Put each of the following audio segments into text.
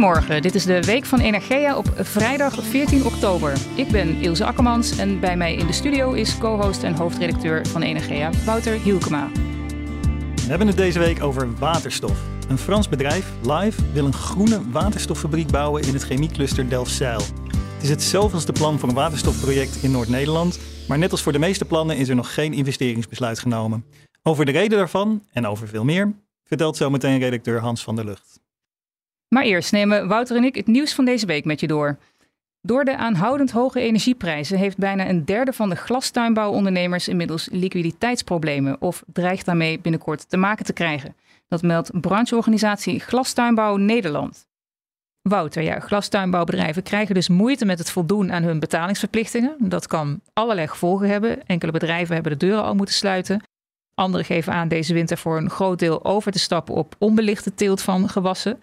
Goedemorgen, dit is de Week van Energia op vrijdag 14 oktober. Ik ben Ilse Akkermans en bij mij in de studio is co-host en hoofdredacteur van Energia, Wouter Hielkema. We hebben het deze week over waterstof. Een Frans bedrijf, Live, wil een groene waterstoffabriek bouwen in het chemiecluster Delfzijl. Het is het zoveelste plan voor een waterstofproject in Noord-Nederland, maar net als voor de meeste plannen is er nog geen investeringsbesluit genomen. Over de reden daarvan en over veel meer vertelt zometeen redacteur Hans van der Lucht. Maar eerst nemen Wouter en ik het nieuws van deze week met je door. Door de aanhoudend hoge energieprijzen heeft bijna een derde van de glastuinbouwondernemers inmiddels liquiditeitsproblemen of dreigt daarmee binnenkort te maken te krijgen. Dat meldt brancheorganisatie Glastuinbouw Nederland. Wouter, ja, glastuinbouwbedrijven krijgen dus moeite met het voldoen aan hun betalingsverplichtingen. Dat kan allerlei gevolgen hebben. Enkele bedrijven hebben de deuren al moeten sluiten. Anderen geven aan deze winter voor een groot deel over te stappen op onbelichte teelt van gewassen.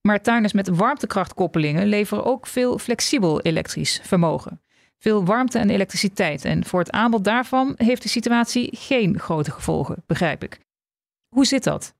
Maar tuinders met warmtekrachtkoppelingen leveren ook veel flexibel elektrisch vermogen. Veel warmte en elektriciteit. En voor het aanbod daarvan heeft de situatie geen grote gevolgen, begrijp ik. Hoe zit dat?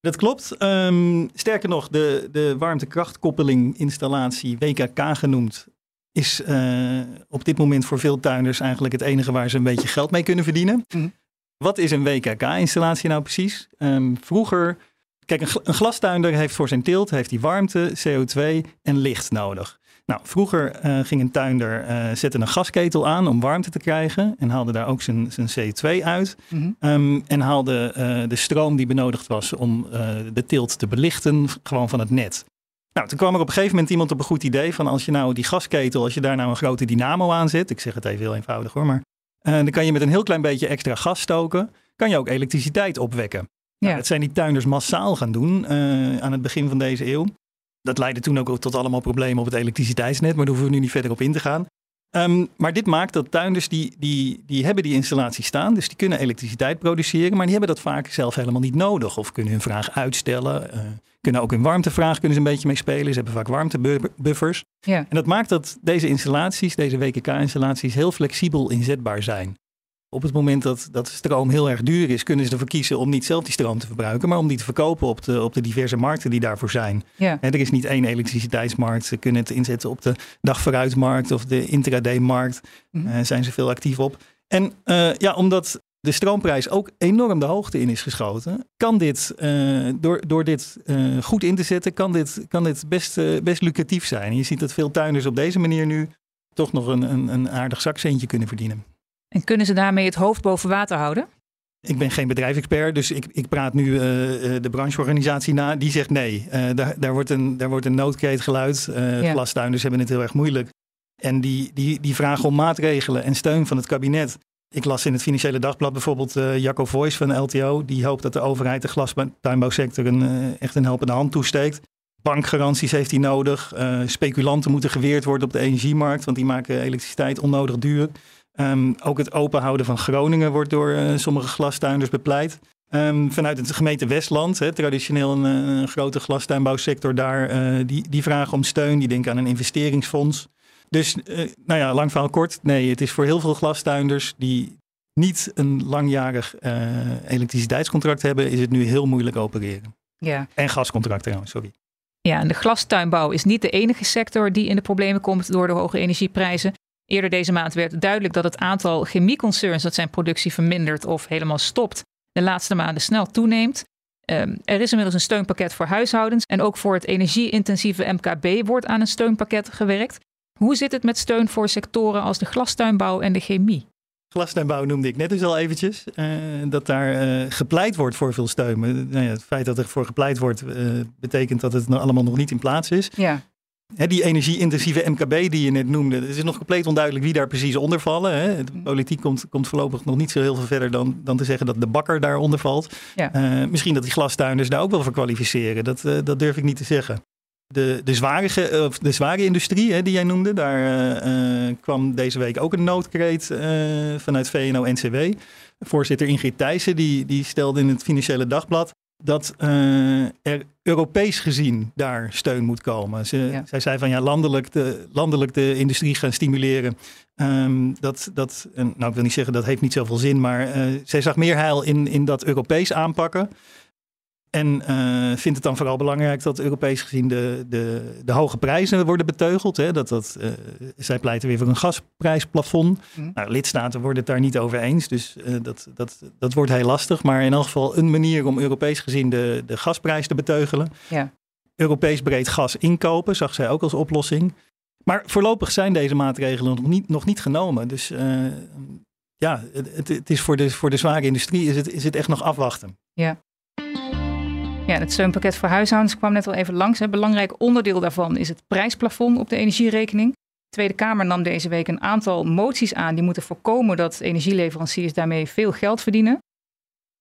Dat klopt. Um, sterker nog, de, de warmtekrachtkoppeling installatie, WKK genoemd, is uh, op dit moment voor veel tuinders eigenlijk het enige waar ze een beetje geld mee kunnen verdienen. Mm. Wat is een WKK-installatie nou precies? Um, vroeger Kijk, een, een glastuinder heeft voor zijn teelt heeft die warmte, CO2 en licht nodig. Nou, vroeger uh, ging een tuinder uh, zette een gasketel aan om warmte te krijgen en haalde daar ook zijn, zijn CO2 uit. Mm -hmm. um, en haalde uh, de stroom die benodigd was om de teelt te belichten gewoon van het net. Nou, toen kwam er op een gegeven moment iemand op een goed idee van als je nou die gasketel, als je daar nou een grote dynamo aan zet, ik zeg het even heel eenvoudig hoor, maar dan kan je met een heel klein beetje extra gas stoken, kan je ook elektriciteit opwekken. Ja. Nou, dat zijn die tuinders massaal gaan doen uh, aan het begin van deze eeuw. Dat leidde toen ook tot allemaal problemen op het elektriciteitsnet, maar daar hoeven we nu niet verder op in te gaan. Um, maar dit maakt dat tuinders die, die, die hebben die installatie staan, dus die kunnen elektriciteit produceren, maar die hebben dat vaak zelf helemaal niet nodig of kunnen hun vraag uitstellen. Uh, kunnen ook hun warmtevraag kunnen ze een beetje mee spelen. Ze hebben vaak warmtebuffers. Ja. En dat maakt dat deze installaties, deze WKK-installaties, heel flexibel inzetbaar zijn. Op het moment dat, dat stroom heel erg duur is, kunnen ze ervoor kiezen om niet zelf die stroom te verbruiken, maar om die te verkopen op de, op de diverse markten die daarvoor zijn. Ja. Er is niet één elektriciteitsmarkt. Ze kunnen het inzetten op de dagvooruitmarkt of de intraday-markt. Mm -hmm. uh, zijn ze veel actief op. En uh, ja, omdat de stroomprijs ook enorm de hoogte in is geschoten, kan dit, uh, door, door dit goed in te zetten, kan dit, kan dit best, best lucratief zijn. En je ziet dat veel tuinders op deze manier nu toch nog een, een, een aardig zakcentje kunnen verdienen. En kunnen ze daarmee het hoofd boven water houden? Ik ben geen bedrijfsexpert, dus ik, ik praat nu uh, de brancheorganisatie na. Die zegt nee. Uh, daar, daar, wordt een, daar wordt een noodkreet geluid. Uh, ja. Glastuinders hebben het heel erg moeilijk. En die, die, die vragen om maatregelen en steun van het kabinet. Ik las in het Financiële Dagblad bijvoorbeeld Jacco Voice van LTO. Die hoopt dat de overheid de glastuinbouwsector een, echt een helpende hand toesteekt. Bankgaranties heeft hij nodig. speculanten moeten geweerd worden op de energiemarkt, want die maken elektriciteit onnodig duur. Um, ook het openhouden van Groningen wordt door uh, sommige glastuinders bepleit. Um, vanuit de gemeente Westland, hè, traditioneel een, een, grote glastuinbouwsector daar, uh, die, die vragen om steun. Die denken aan een investeringsfonds. Dus, uh, nou ja, lang verhaal kort. Nee, het is voor heel veel glastuinders die niet een langjarig elektriciteitscontract hebben, is het nu heel moeilijk opereren. Ja. En gascontract trouwens, sorry. Ja, en de glastuinbouw is niet de enige sector die in de problemen komt door de hoge energieprijzen. Eerder deze maand werd duidelijk dat het aantal chemieconcerns dat zijn productie vermindert of helemaal stopt, de laatste maanden snel toeneemt. Um, er is inmiddels een steunpakket voor huishoudens en ook voor het energie-intensieve MKB wordt aan een steunpakket gewerkt. Hoe zit het met steun voor sectoren als de glastuinbouw en de chemie? Glastuinbouw noemde ik net dus al eventjes. Uh, dat daar uh, gepleit wordt voor veel steun. Nou ja, het feit dat er voor gepleit wordt, uh, betekent dat het allemaal nog niet in plaats is. Ja die energie-intensieve MKB die je net noemde, het is nog compleet onduidelijk wie daar precies onder vallen. Hè. De politiek komt, komt voorlopig nog niet zo heel veel verder dan, dan te zeggen dat de bakker daaronder valt. Ja. Uh, misschien dat die glastuinders daar ook wel voor kwalificeren, dat, uh, dat durf ik niet te zeggen. De, de, zware, of de zware industrie hè, die jij noemde, daar kwam deze week ook een noodkreet vanuit VNO-NCW. Voorzitter Ingrid Thijssen die, die stelde in het Financiële Dagblad dat uh, er Europees gezien daar steun moet komen. Ze, Zij zei van ja, landelijk de, landelijk de industrie gaan stimuleren. Um, dat, dat, en, nou, ik wil niet zeggen dat heeft niet zoveel zin, maar uh, zij zag meer heil in, in dat Europees aanpakken. En uh, vindt het dan vooral belangrijk dat Europees gezien de, de, de hoge prijzen worden beteugeld. Hè? Dat, dat, uh, zij pleiten weer voor een gasprijsplafond. Mm. Nou, lidstaten worden het daar niet over eens, dus uh, dat, dat, dat wordt heel lastig. Maar in elk geval een manier om Europees gezien de, de gasprijs te beteugelen. Ja. Europees breed gas inkopen, zag zij ook als oplossing. Maar voorlopig zijn deze maatregelen nog niet, nog niet genomen. Dus ja, het, het, is voor de, voor de zware industrie is het, is het echt nog afwachten. Ja. Ja, het steunpakket voor huishoudens kwam net al even langs. Een belangrijk onderdeel daarvan is het prijsplafond op de energierekening. De Tweede Kamer nam deze week een aantal moties aan die moeten voorkomen dat energieleveranciers daarmee veel geld verdienen.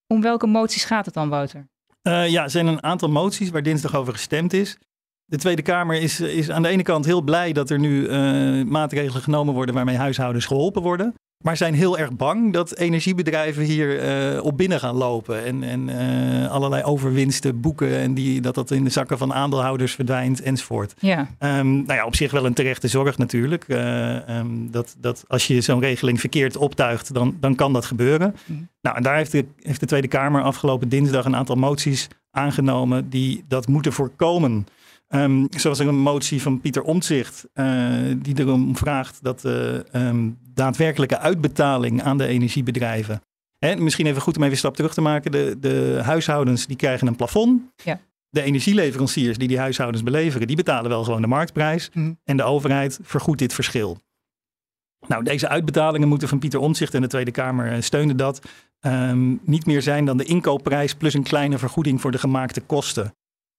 Om welke moties gaat het dan, Wouter? Uh, ja, er zijn een aantal moties waar dinsdag over gestemd is. De Tweede Kamer is, is aan de ene kant heel blij dat er nu uh, maatregelen genomen worden waarmee huishoudens geholpen worden. Maar zijn heel erg bang dat energiebedrijven hier uh, op binnen gaan lopen. En, en uh, allerlei overwinsten boeken. En die, dat dat in de zakken van aandeelhouders verdwijnt enzovoort. Ja. Um, nou ja, op zich wel een terechte zorg natuurlijk. Uh, um, dat, dat als je zo'n regeling verkeerd optuigt, dan, dan kan dat gebeuren. Mm. Nou, en daar heeft de, heeft de Tweede Kamer afgelopen dinsdag een aantal moties aangenomen die dat moeten voorkomen. Um, zoals een motie van Pieter Omtzigt, uh, die erom vraagt dat de um, daadwerkelijke uitbetaling aan de energiebedrijven. Hè, misschien even goed om even een stap terug te maken. De, de huishoudens die krijgen een plafond. Ja. De energieleveranciers die die huishoudens beleveren, die betalen wel gewoon de marktprijs. Mhm. En de overheid vergoedt dit verschil. Nou, deze uitbetalingen moeten van Pieter Omtzigt en de Tweede Kamer eh, steunen dat. Um, niet meer zijn dan de inkoopprijs plus een kleine vergoeding voor de gemaakte kosten.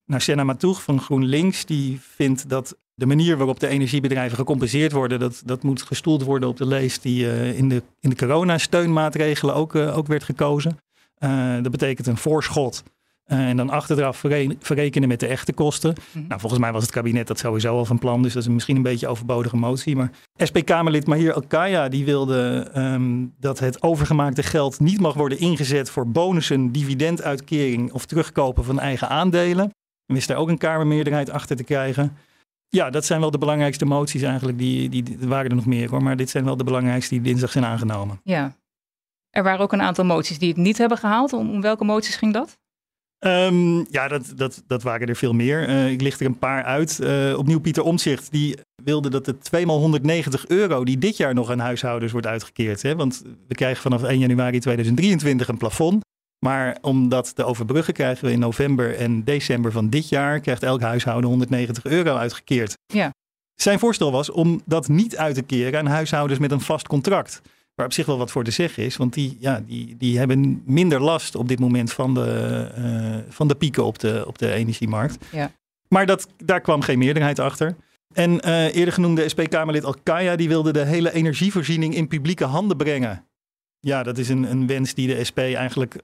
Nou, Senna Matoeg van GroenLinks die vindt dat de manier waarop de energiebedrijven gecompenseerd worden, dat, dat moet gestoeld worden op de lees die uh, in de, in de coronasteunmaatregelen ook, uh, ook werd gekozen. Uh, dat betekent een voorschot en dan achteraf verrekenen met de echte kosten. Mhm. Nou, volgens mij was het kabinet dat sowieso al van plan, dus dat is misschien een beetje overbodige motie. Maar SP-Kamerlid Mahir Alkaya die wilde um, dat het overgemaakte geld niet mag worden ingezet voor bonussen, dividenduitkering of terugkopen van eigen aandelen. Wist daar ook een Kamermeerderheid achter te krijgen. Ja, dat zijn wel de belangrijkste moties eigenlijk. Die, die, die, er waren er nog meer hoor, maar dit zijn wel de belangrijkste die dinsdag zijn aangenomen. Ja. Er waren ook een aantal moties die het niet hebben gehaald. Om, om welke moties ging dat? Um, ja, dat, dat, dat waren er veel meer. Uh, ik licht er een paar uit. Uh, opnieuw Pieter Omtzigt, die wilde dat de 2 190 euro die dit jaar nog aan huishoudens wordt uitgekeerd. Hè? Want we krijgen vanaf 1 januari 2023 een plafond. Maar om dat te overbruggen krijgen we in november en december van dit jaar... krijgt elk huishouden 190 euro uitgekeerd. Ja. Zijn voorstel was om dat niet uit te keren aan huishoudens met een vast contract. Waar op zich wel wat voor te zeggen is. Want die, ja, die, die hebben minder last op dit moment van de, uh, van de pieken op de, op de energiemarkt. Ja. Maar dat, daar kwam geen meerderheid achter. En uh, eerder genoemde SP-Kamerlid Alkaya die wilde de hele energievoorziening in publieke handen brengen. Ja, dat is een, een wens die de SP eigenlijk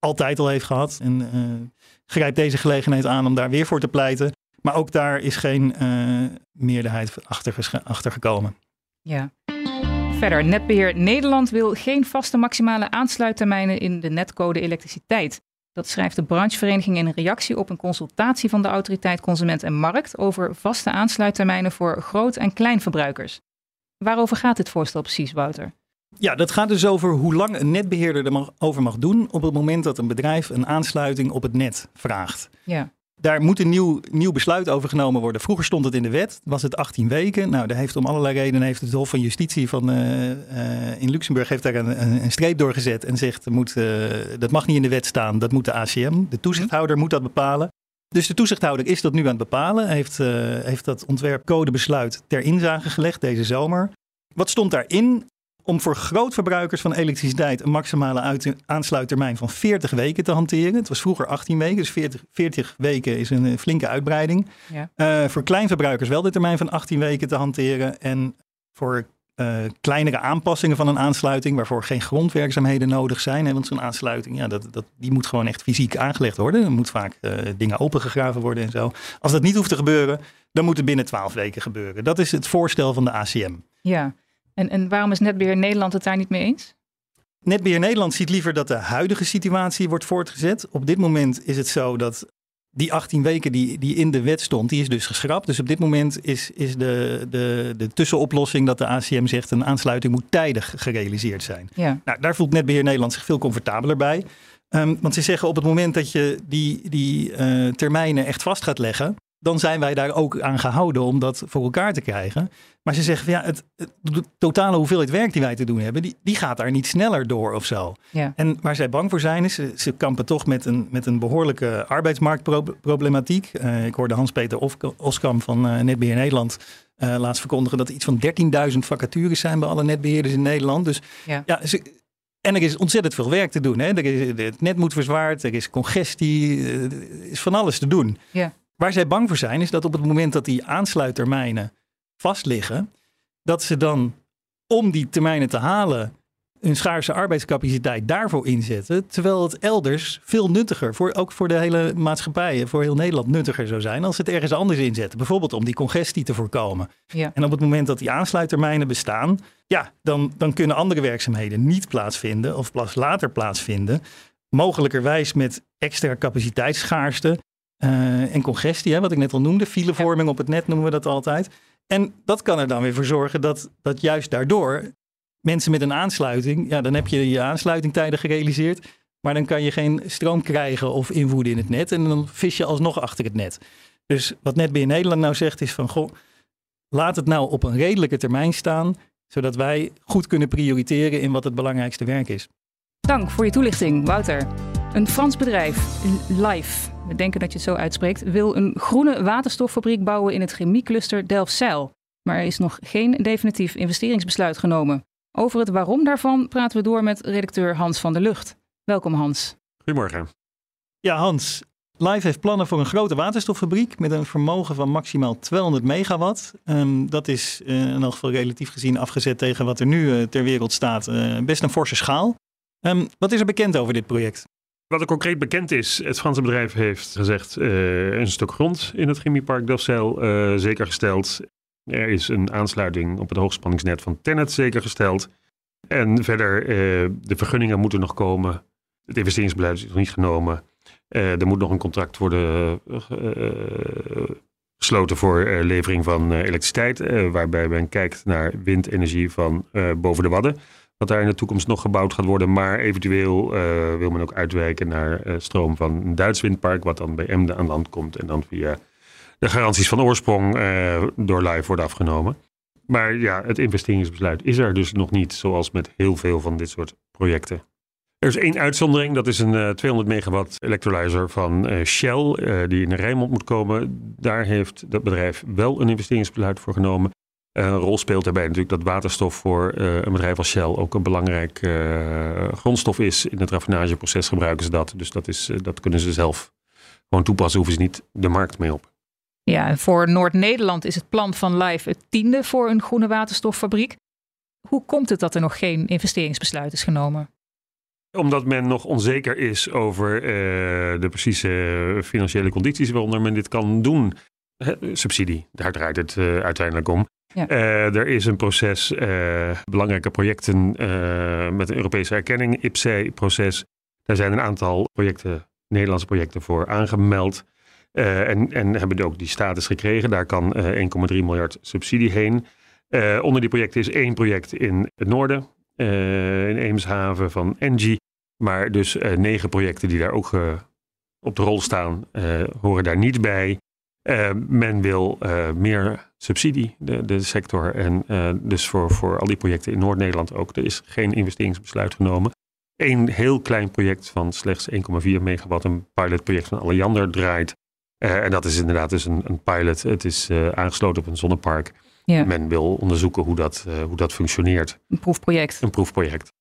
altijd al heeft gehad. En uh, grijpt deze gelegenheid aan om daar weer voor te pleiten. Maar ook daar is geen uh, meerderheid achter, achter gekomen. Ja. Verder, Netbeheer Nederland wil geen vaste maximale aansluittermijnen in de netcode elektriciteit. Dat schrijft de branchevereniging in een reactie op een consultatie van de autoriteit Consument en Markt over vaste aansluittermijnen voor groot- en kleinverbruikers. Waarover gaat dit voorstel precies, Wouter? Ja, dat gaat dus over hoe lang een netbeheerder er mag, over mag doen op het moment dat een bedrijf een aansluiting op het net vraagt. Ja. Daar moet een nieuw, nieuw besluit over genomen worden. Vroeger stond het in de wet, was het 18 weken. Nou, daar heeft om allerlei redenen heeft het Hof van Justitie van, uh, uh, in Luxemburg heeft daar een, een, een, streep doorgezet en zegt moet, uh, dat mag niet in de wet staan, dat moet de ACM, de toezichthouder, moet dat bepalen. Dus de toezichthouder is dat nu aan het bepalen, heeft, heeft dat ontwerpcodebesluit ter inzage gelegd deze zomer. Wat stond daarin? Om voor grootverbruikers van elektriciteit een maximale aansluittermijn van 40 weken te hanteren. Het was vroeger 18 weken, dus 40, 40 weken is een flinke uitbreiding. Ja. Uh, voor kleinverbruikers wel de termijn van 18 weken te hanteren. En voor eh, kleinere aanpassingen van een aansluiting, waarvoor geen grondwerkzaamheden nodig zijn. Hè, want zo'n aansluiting, ja, dat, dat, die moet gewoon echt fysiek aangelegd worden. Er moet vaak uh, dingen opengegraven worden en zo. Als dat niet hoeft te gebeuren, dan moet het binnen twaalf weken gebeuren. Dat is het voorstel van de ACM. Ja, en, en waarom is Netbeheer Nederland het daar niet mee eens? Netbeheer Nederland ziet liever dat de huidige situatie wordt voortgezet. Op dit moment is het zo dat die 18 weken die, die in de wet stond, die is dus geschrapt. Dus op dit moment is, is de, de, de tussenoplossing dat de ACM zegt een aansluiting moet tijdig gerealiseerd zijn. Ja. Nou, daar voelt Netbeheer Nederland zich veel comfortabeler bij. Um, want ze zeggen op het moment dat je die, die uh, termijnen echt vast gaat leggen, dan zijn wij daar ook aan gehouden om dat voor elkaar te krijgen. Maar ze zeggen van ja, het, het, de totale hoeveelheid werk die wij te doen hebben, die, die gaat daar niet sneller door of zo. Ja. En waar zij bang voor zijn, is ze, ze kampen toch met een, met een behoorlijke arbeidsmarktproblematiek. Uh, ik hoorde Hans-Peter Oskam van uh, Netbeheer Nederland uh, laatst verkondigen dat er iets van 13.000 vacatures zijn bij alle netbeheerders in Nederland. Dus ja, ja ze, en er is ontzettend veel werk te doen. Hè? Er is, het net moet verzwaard, er is congestie, er is van alles te doen. Ja. Waar zij bang voor zijn, is dat op het moment dat die aansluittermijnen vastliggen, dat ze dan om die termijnen te halen hun schaarse arbeidscapaciteit daarvoor inzetten. Terwijl het elders veel nuttiger, voor, ook voor de hele maatschappij, voor heel Nederland nuttiger zou zijn als ze het ergens anders inzetten. Bijvoorbeeld om die congestie te voorkomen. Ja. En op het moment dat die aansluittermijnen bestaan, ja, dan, dan kunnen andere werkzaamheden niet plaatsvinden of pas later plaatsvinden. Mogelijkerwijs met extra capaciteitsschaarste uh, en congestie, hè, wat ik net al noemde. Filevorming op het net noemen we dat altijd. En dat kan er dan weer voor zorgen dat, dat juist daardoor mensen met een aansluiting, ja, dan heb je je aansluitingtijden gerealiseerd, maar dan kan je geen stroom krijgen of invoeden in het net en dan vis je alsnog achter het net. Dus wat Netbeheer Nederland nou zegt is van, goh, laat het nou op een redelijke termijn staan, zodat wij goed kunnen prioriteren in wat het belangrijkste werk is. Dank voor je toelichting, Wouter. Een Frans bedrijf, Life, we denken dat je het zo uitspreekt, wil een groene waterstoffabriek bouwen in het chemiecluster Delfzijl. Maar er is nog geen definitief investeringsbesluit genomen. Over het waarom daarvan praten we door met redacteur Hans van der Lucht. Welkom Hans. Goedemorgen. Ja Hans, Live heeft plannen voor een grote waterstoffabriek met een vermogen van maximaal 200 megawatt. Um, dat is uh, in elk geval relatief gezien afgezet tegen wat er nu uh, ter wereld staat uh, best een forse schaal. Um, wat is er bekend over dit project? Wat er concreet bekend is, het Franse bedrijf heeft gezegd uh, een stuk grond in het chemiepark Delfzijl uh, zeker gesteld. Er is een aansluiting op het hoogspanningsnet van Tennet zeker gesteld. En verder, uh, de vergunningen moeten nog komen. Het investeringsbeleid is nog niet genomen. er moet nog een contract worden gesloten voor levering van elektriciteit. waarbij men kijkt naar windenergie van boven de Wadden wat daar in de toekomst nog gebouwd gaat worden. Maar eventueel uh, wil men ook uitwijken naar uh, stroom van een Duits windpark, wat dan bij Emden aan land komt en dan via de garanties van oorsprong uh, door Live wordt afgenomen. Maar ja, het investeringsbesluit is er dus nog niet, zoals met heel veel van dit soort projecten. Er is één uitzondering, dat is een 200 megawatt electrolyzer van Shell, die in Rijnmond moet komen. Daar heeft dat bedrijf wel een investeringsbesluit voor genomen. Een rol speelt daarbij natuurlijk dat waterstof voor uh, een bedrijf als Shell ook een belangrijk uh, grondstof is. In het raffinageproces gebruiken ze dat. Dus dat, is, dat kunnen ze zelf gewoon toepassen, hoeven ze niet de markt mee op. Ja, voor Noord-Nederland is het plan van Live het tiende voor een groene waterstoffabriek. Hoe komt het dat er nog geen investeringsbesluit is genomen? Omdat men nog onzeker is over de precieze financiële condities waaronder men dit kan doen. Subsidie, daar draait het uiteindelijk om. Uh, er is een proces, uh, belangrijke projecten uh, met een Europese erkenning, IPCEI-proces. Daar zijn een aantal projecten, Nederlandse projecten voor aangemeld. en, en hebben ook die status gekregen. Daar kan 1,3 miljard subsidie heen. onder die projecten is één project in het noorden, in Eemshaven van Engie. Maar dus negen projecten die daar ook op de rol staan, horen daar niet bij. Uh, men wil uh, meer subsidie, de, de sector. En uh, dus voor, voor al die projecten in Noord-Nederland ook. Er is geen investeringsbesluit genomen. Eén heel klein project van slechts 1,4 megawatt, een pilotproject van Alliander draait. en dat is inderdaad dus een, een pilot. Het is aangesloten op een zonnepark. Ja. Men wil onderzoeken hoe dat, hoe dat functioneert. Een proefproject. Een proefproject.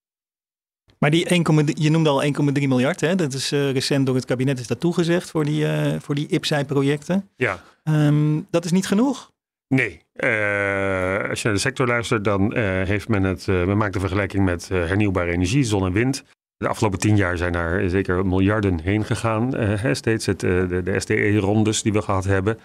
Maar die 1, je noemde al 1,3 miljard, hè? dat is uh, recent door het kabinet is dat toegezegd voor die, uh, voor die IPSI-projecten. Ja. Um, dat is niet genoeg? Nee. Uh, als je naar de sector luistert, dan heeft men het. Men maakt de vergelijking met hernieuwbare energie, zon en wind. De afgelopen tien jaar zijn daar zeker miljarden heen gegaan. Hè, steeds het, de, de SDE-rondes die we gehad hebben.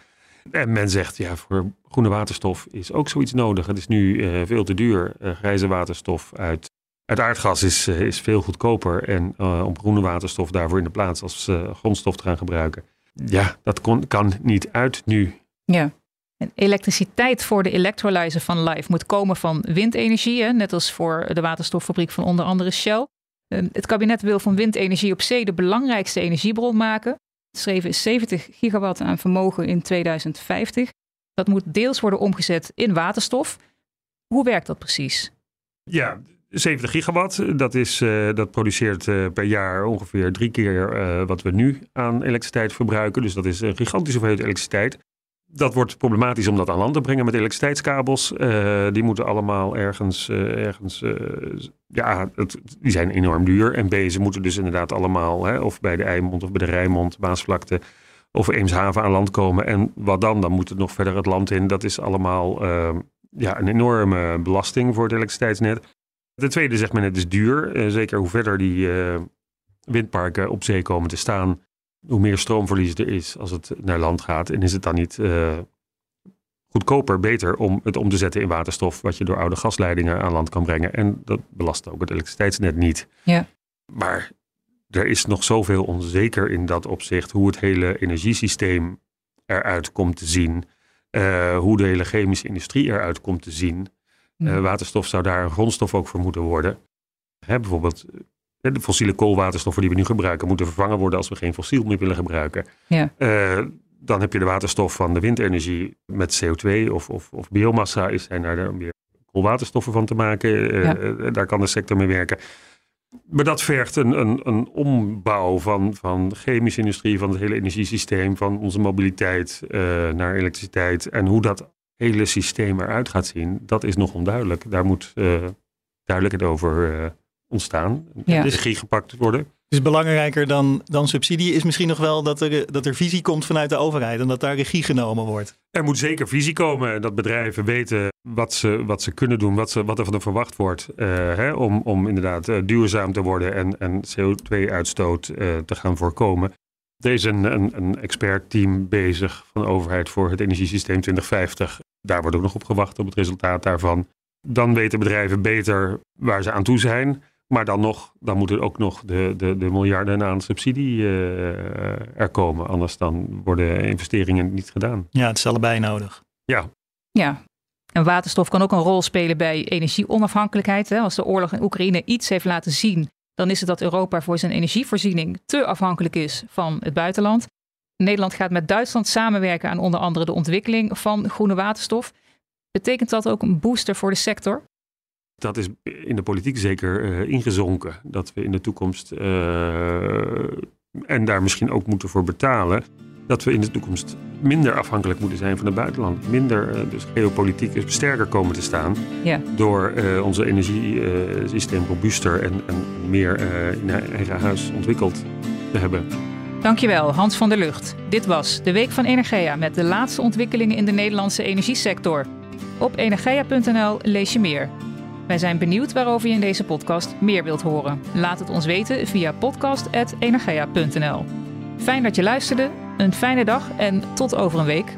En men zegt, ja, voor groene waterstof is ook zoiets nodig. Het is nu veel te duur. grijze waterstof uit, uit aardgas is, is veel goedkoper. En om groene waterstof daarvoor in de plaats als grondstof te gaan gebruiken. Ja, dat kon, kan niet uit nu. Ja. En elektriciteit voor de electrolyzer van Live moet komen van windenergie, hè, net als voor de waterstoffabriek van onder andere Shell. Ehm, het kabinet wil van windenergie op zee de belangrijkste energiebron maken. Schreven is 70 gigawatt aan vermogen in 2050. Dat moet deels worden omgezet in waterstof. Hoe werkt dat precies? Ja, 70 gigawatt, dat, is, uh, dat produceert uh, per jaar ongeveer drie keer uh, wat we nu aan elektriciteit verbruiken. Dus dat is een gigantische hoeveelheid elektriciteit dat wordt problematisch om dat aan land te brengen met elektriciteitskabels. Die moeten allemaal ergens, ergens ja, het, die zijn enorm duur. En B, ze moeten dus inderdaad allemaal, hè, of bij de Eimond of bij de Rijnmond, Maasvlakte of Eemshaven aan land komen. En wat dan? Dan moet het nog verder het land in. Dat is allemaal ja, een enorme belasting voor het elektriciteitsnet. De tweede zegt men, het is duur. zeker hoe verder die windparken op zee komen te staan, hoe meer stroomverlies er is als het naar land gaat. En is het dan niet uh, goedkoper, beter om het om te zetten in waterstof, wat je door oude gasleidingen aan land kan brengen. En dat belast ook het elektriciteitsnet niet. Ja. Maar er is nog zoveel onzeker in dat opzicht, hoe het hele energiesysteem eruit komt te zien. Uh, hoe de hele chemische industrie eruit komt te zien. Uh, waterstof zou daar een grondstof ook voor moeten worden. Hè, bijvoorbeeld de fossiele koolwaterstoffen die we nu gebruiken moeten vervangen worden als we geen fossiel meer willen gebruiken. Ja. Uh, dan heb je de waterstof van de windenergie met CO2 of, of, of biomassa. Is zijn daar weer koolwaterstoffen van te maken. Uh, ja. daar kan de sector mee werken. Maar dat vergt een, een, een ombouw van, van de chemische industrie, van het hele energiesysteem, van onze mobiliteit naar elektriciteit. En hoe dat hele systeem eruit gaat zien, dat is nog onduidelijk. Daar moet duidelijkheid over ontstaan. Ja. De regie gepakt worden. Dus belangrijker dan, dan subsidie is misschien nog wel dat er, dat er visie komt vanuit de overheid en dat daar regie genomen wordt. Er moet zeker visie komen en dat bedrijven weten wat ze, wat ze kunnen doen, wat, ze, wat er van hen verwacht wordt uh, hè, om, om inderdaad uh, duurzaam te worden en, en CO2-uitstoot uh, eh, te gaan voorkomen. Er is een, een, een expertteam bezig van de overheid voor het energiesysteem 2050. Daar wordt ook nog op gewacht op het resultaat daarvan. Dan weten bedrijven beter waar ze aan toe zijn. Maar dan nog, dan moeten ook nog de, de, de miljarden aan subsidie uh, er komen. Anders dan worden investeringen niet gedaan. Ja, het is allebei nodig. Ja. Ja. En waterstof kan ook een rol spelen bij energieonafhankelijkheid. Hè. Als de oorlog in Oekraïne iets heeft laten zien, dan is het dat Europa voor zijn energievoorziening te afhankelijk is van het buitenland. Nederland gaat met Duitsland samenwerken aan onder andere de ontwikkeling van groene waterstof. Betekent dat ook een booster voor de sector? Dat is in de politiek zeker uh, ingezonken. Dat we in de toekomst, uh, en daar misschien ook moeten voor betalen, dat we in de toekomst minder afhankelijk moeten zijn van het buitenland. Minder, uh, dus geopolitiek sterker komen te staan. Ja. Door onze energiesysteem robuuster en, en meer in eigen huis ontwikkeld te hebben. Dankjewel, Hans van der Lucht. Dit was de Week van Energia met de laatste ontwikkelingen in de Nederlandse energiesector. Op energia.nl lees je meer. Wij zijn benieuwd waarover je in deze podcast meer wilt horen. Laat het ons weten via podcast.energia.nl. Fijn dat je luisterde, een fijne dag en tot over een week.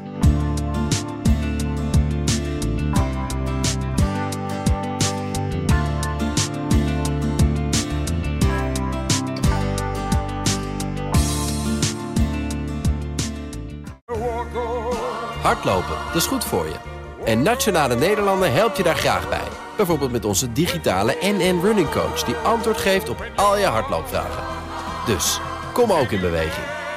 Hardlopen, dat is goed voor je. En Nationale Nederlanden helpt je daar graag bij. Bijvoorbeeld met onze digitale NN Running Coach... die antwoord geeft op al je hardloopvragen. Dus, kom ook in beweging.